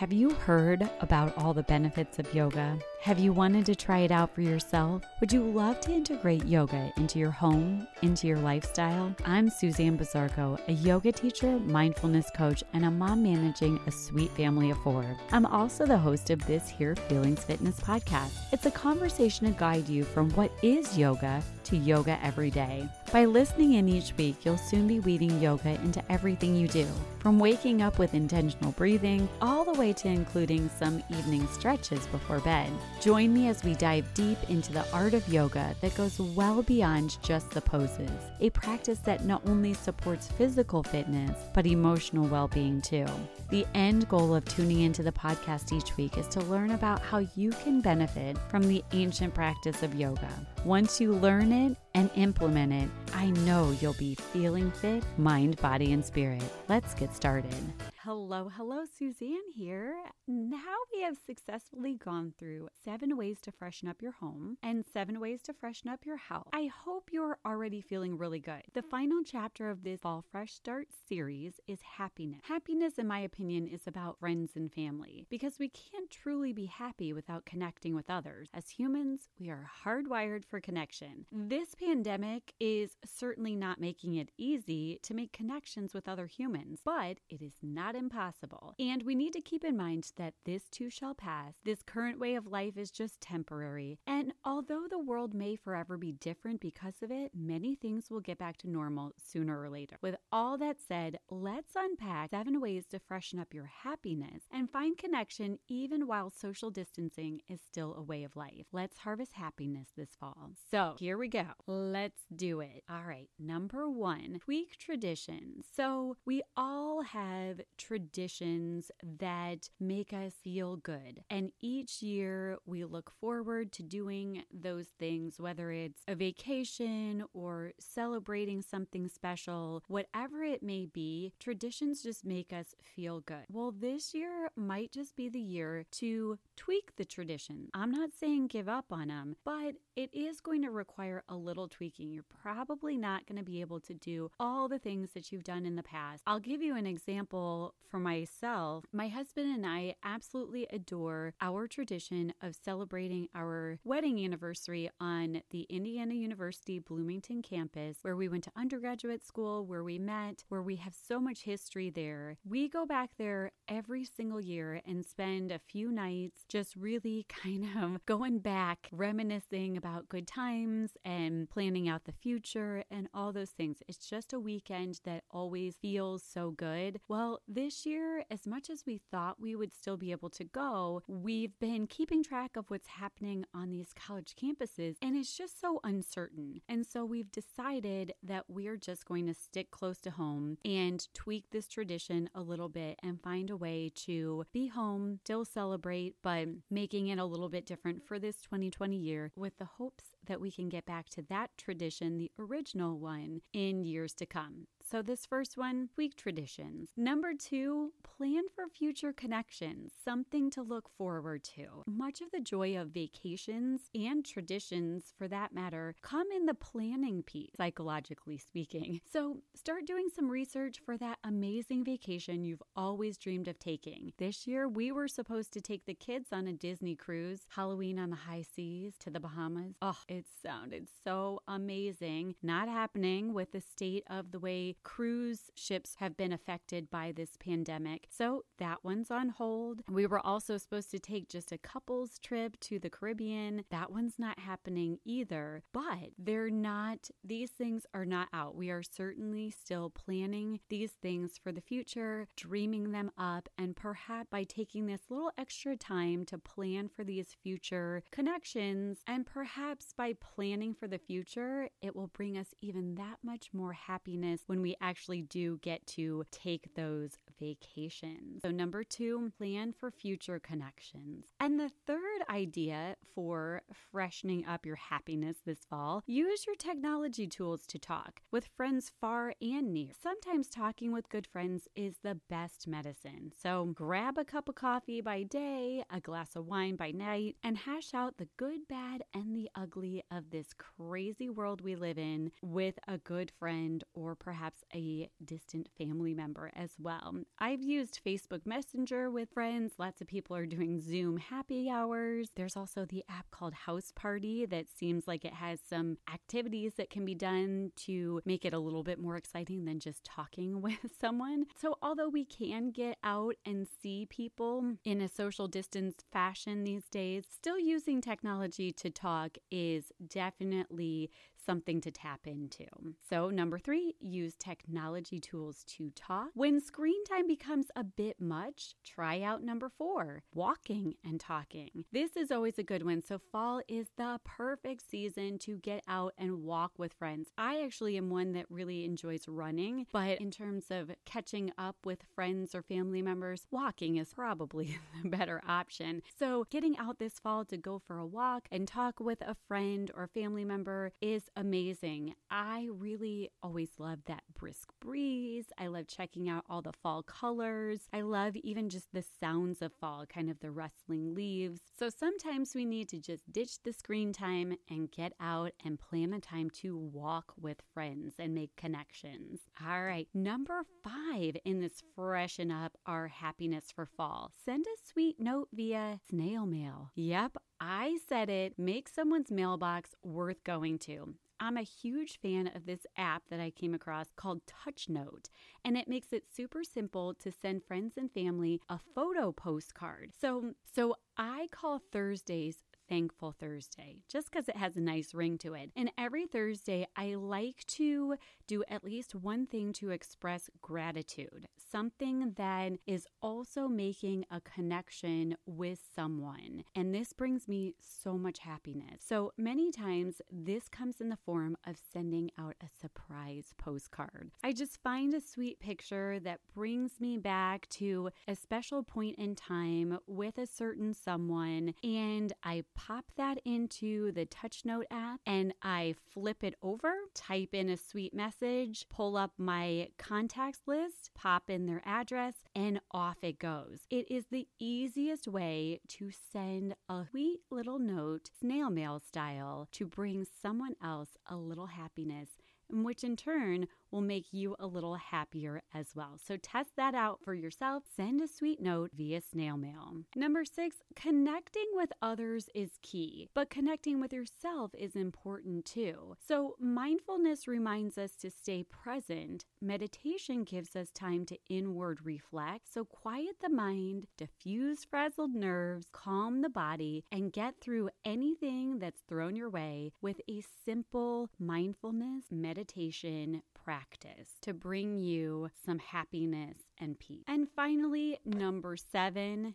Have you heard about all the benefits of yoga? Have you wanted to try it out for yourself? Would you love to integrate yoga into your home, into your lifestyle? I'm Suzanne Bazarko, a yoga teacher, mindfulness coach, and a mom managing a sweet family of four. I'm also the host of this here Feelings Fitness podcast. It's a conversation to guide you from what is yoga to yoga every day. By listening in each week, you'll soon be weaving yoga into everything you do, from waking up with intentional breathing all the way to including some evening stretches before bed. Join me as we dive deep into the art of yoga that goes well beyond just the poses, a practice that not only supports physical fitness, but emotional well being too. The end goal of tuning into the podcast each week is to learn about how you can benefit from the ancient practice of yoga. Once you learn it and implement it, I know you'll be feeling fit, mind, body, and spirit. Let's get started. Hello, hello, Suzanne here. Now we have successfully gone through seven ways to freshen up your home and seven ways to freshen up your house. I hope you're already feeling really good. The final chapter of this Fall Fresh Start series is happiness. Happiness, in my opinion, is about friends and family because we can't truly be happy without connecting with others. As humans, we are hardwired for connection. This pandemic is certainly not making it easy to make connections with other humans, but it is not impossible. And we need to keep in mind that this too shall pass. This current way of life is just temporary. And although the world may forever be different because of it, many things will get back to normal sooner or later. With all that said, let's unpack seven ways to freshen up your happiness and find connection even while social distancing is still a way of life. Let's harvest happiness this fall. So here we go. Let's do it. All right. Number one, tweak traditions. So we all have traditions that make us feel good. And each year we look forward to doing those things, whether it's a vacation or celebrating something special, whatever it may be, traditions just make us feel good. Well, this year might just be the year to tweak the tradition. I'm not saying give up on them, but it is going to require a little tweaking. You're probably not going to be able to do all the things that you've done in the past. I'll give you an example for myself. My husband and I absolutely adore our tradition of celebrating our wedding anniversary on the Indiana University Bloomington campus, where we went to undergraduate school, where we met, where we have so much history there. We go back there every single year and spend a few nights just really kind of going back, reminiscing about good times and planning out the future and all those things. It's just a weekend that always feels so good. Well, this year, as much as we thought we would still be able to go, we've been keeping track of what's happening on these college campuses and it's just so uncertain. And so we've decided that we're just going to stick close to home and tweak this tradition a little bit and find a way to be home, still celebrate, but making it a little bit different for this 2020 year with the hopes that we can get back to that tradition, the original one, in years to come. So, this first one, week traditions. Number two, plan for future connections, something to look forward to. Much of the joy of vacations and traditions, for that matter, come in the planning piece, psychologically speaking. So, start doing some research for that amazing vacation you've always dreamed of taking. This year, we were supposed to take the kids on a Disney cruise, Halloween on the high seas to the Bahamas. Oh, it sounded so amazing. Not happening with the state of the way cruise ships have been affected by this pandemic. So that one's on hold. We were also supposed to take just a couple's trip to the Caribbean. That one's not happening either. But they're not, these things are not out. We are certainly still planning these things for the future, dreaming them up, and perhaps by taking this little extra time to plan for these future connections, and perhaps by planning for the future, it will bring us even that much more happiness when we we actually do get to take those vacations. So, number two, plan for future connections. And the third idea for freshening up your happiness this fall, use your technology tools to talk with friends far and near. Sometimes talking with good friends is the best medicine. So, grab a cup of coffee by day, a glass of wine by night, and hash out the good, bad, and the ugly of this crazy world we live in with a good friend or perhaps a distant family member as well. I've used Facebook Messenger with friends. Lots of people are doing Zoom happy hours. There's also the app called Houseparty that seems like it has some activities that can be done to make it a little bit more exciting than just talking with someone. So, although we can get out and see people in a social distance fashion these days, still using technology to talk is definitely something to tap into. So, number three, use technology tools to talk. When screen time becomes a bit much, try out number four, walking and talking. This is always a good one. So, fall is the perfect season to get out and walk with friends. I actually am one that really enjoys running, but in terms of catching up with friends or family members, walking is probably the better option. So, getting out this fall to go for a walk and talk with a friend or family member is amazing. I really always love that brisk breeze. I love checking out all the fall colors. I love even just the sounds of fall, kind of the rustling leaves. So sometimes we need to just ditch the screen time and get out and plan a time to walk with friends and make connections. All right, number five in this freshen up our happiness for fall send a sweet note via snail mail. Yep, I said it. Make someone's mailbox worth going to. I'm a huge fan of this app that I came across called TouchNote, and it makes it super simple to send friends and family a photo postcard. So, so I call Thursdays Thankful Thursday, just because it has a nice ring to it. And every Thursday, I like to do at least one thing to express gratitude, something that is also making a connection with someone. And this brings me so much happiness. So many times, this comes in the form of sending out a surprise postcard. I just find a sweet picture that brings me back to a special point in time with a certain someone, and I pop that into the TouchNote app and I flip it over, type in a sweet message, pull up my contacts list, pop in their address, and off it goes. It is the easiest way to send a sweet little note, snail mail style, to bring someone else a little happiness which in turn will make you a little happier as well. So test that out for yourself. Send a sweet note via snail mail. Number six, connecting with others is key, but connecting with yourself is important too. So mindfulness reminds us to stay present. Meditation gives us time to inward reflect. So quiet the mind, diffuse frazzled nerves, calm the body, and get through anything that's thrown your way with a simple mindfulness meditation practice to bring you some happiness and peace. And finally, number seven.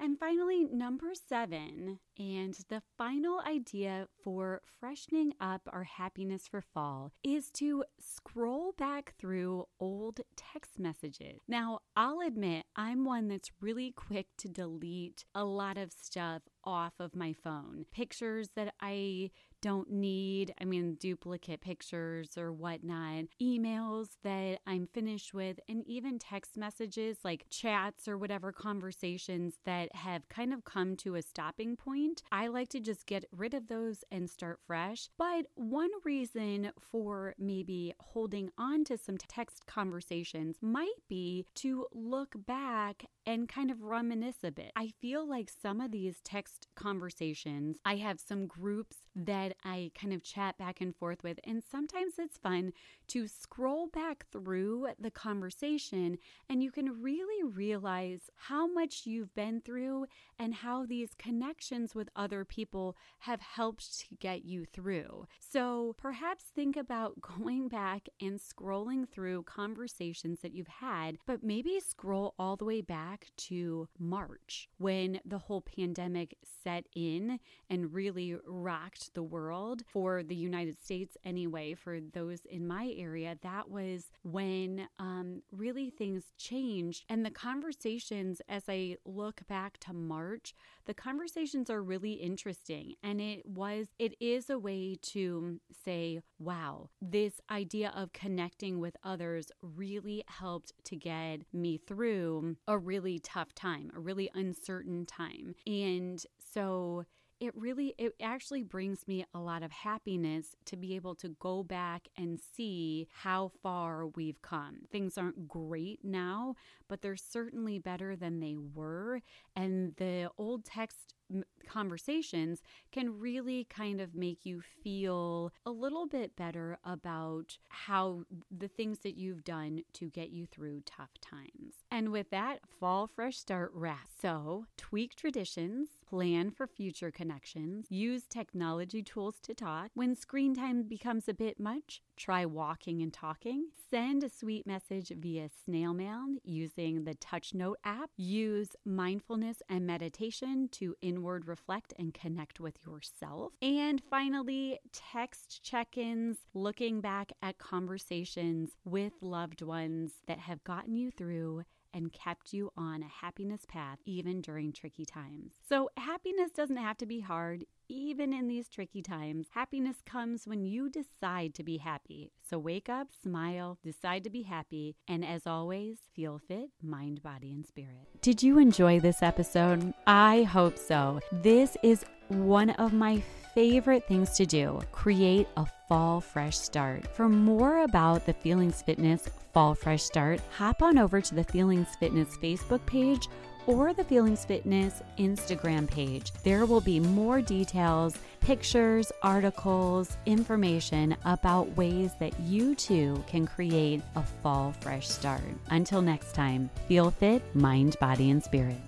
And finally, number seven, and the final idea for freshening up our happiness for fall is to scroll back through old text messages. Now, I'll admit I'm one that's really quick to delete a lot of stuff off of my phone. Pictures that I don't need, I mean, duplicate pictures or whatnot, emails that I'm finished with, and even text messages like chats or whatever conversations that have kind of come to a stopping point. I like to just get rid of those and start fresh. But one reason for maybe holding on to some text conversations might be to look back and kind of reminisce a bit. I feel like some of these text conversations, I have some groups that I kind of chat back and forth with, and sometimes it's fun to scroll back through the conversation and you can really realize how much you've been through and how these connections with other people have helped to get you through. So perhaps think about going back and scrolling through conversations that you've had, but maybe scroll all the way back to March when the whole pandemic set in and really rocked the world for the United States, anyway, for those in my area. That was when um, really things changed. And the conversations, as I look back to March, the conversations are really interesting. And it was, it is a way to say, wow, this idea of connecting with others really helped to get me through a really tough time, a really uncertain time. And so it really it actually brings me a lot of happiness to be able to go back and see how far we've come. Things aren't great now, but they're certainly better than they were and the old text conversations can really kind of make you feel a little bit better about how the things that you've done to get you through tough times. And with that, Fall Fresh Start wrap. So, tweak traditions, plan for future connections, use technology tools to talk. When screen time becomes a bit much, try walking and talking. Send a sweet message via snail mail using the TouchNote app. Use mindfulness and meditation to inward reflect and connect with yourself. And finally, text check ins, looking back at conversations with loved ones that have gotten you through and kept you on a happiness path even during tricky times. So, happiness doesn't have to be hard even in these tricky times, happiness comes when you decide to be happy. So wake up, smile, decide to be happy, and as always, feel fit, mind, body, and spirit. Did you enjoy this episode? I hope so. This is one of my favorite things to do create a fall fresh start. For more about the Feelings Fitness Fall Fresh Start, hop on over to the Feelings Fitness Facebook page or the Feelings Fitness Instagram page. There will be more details, pictures, articles, information about ways that you too can create a fall fresh start. Until next time, feel fit, mind, body, and spirit.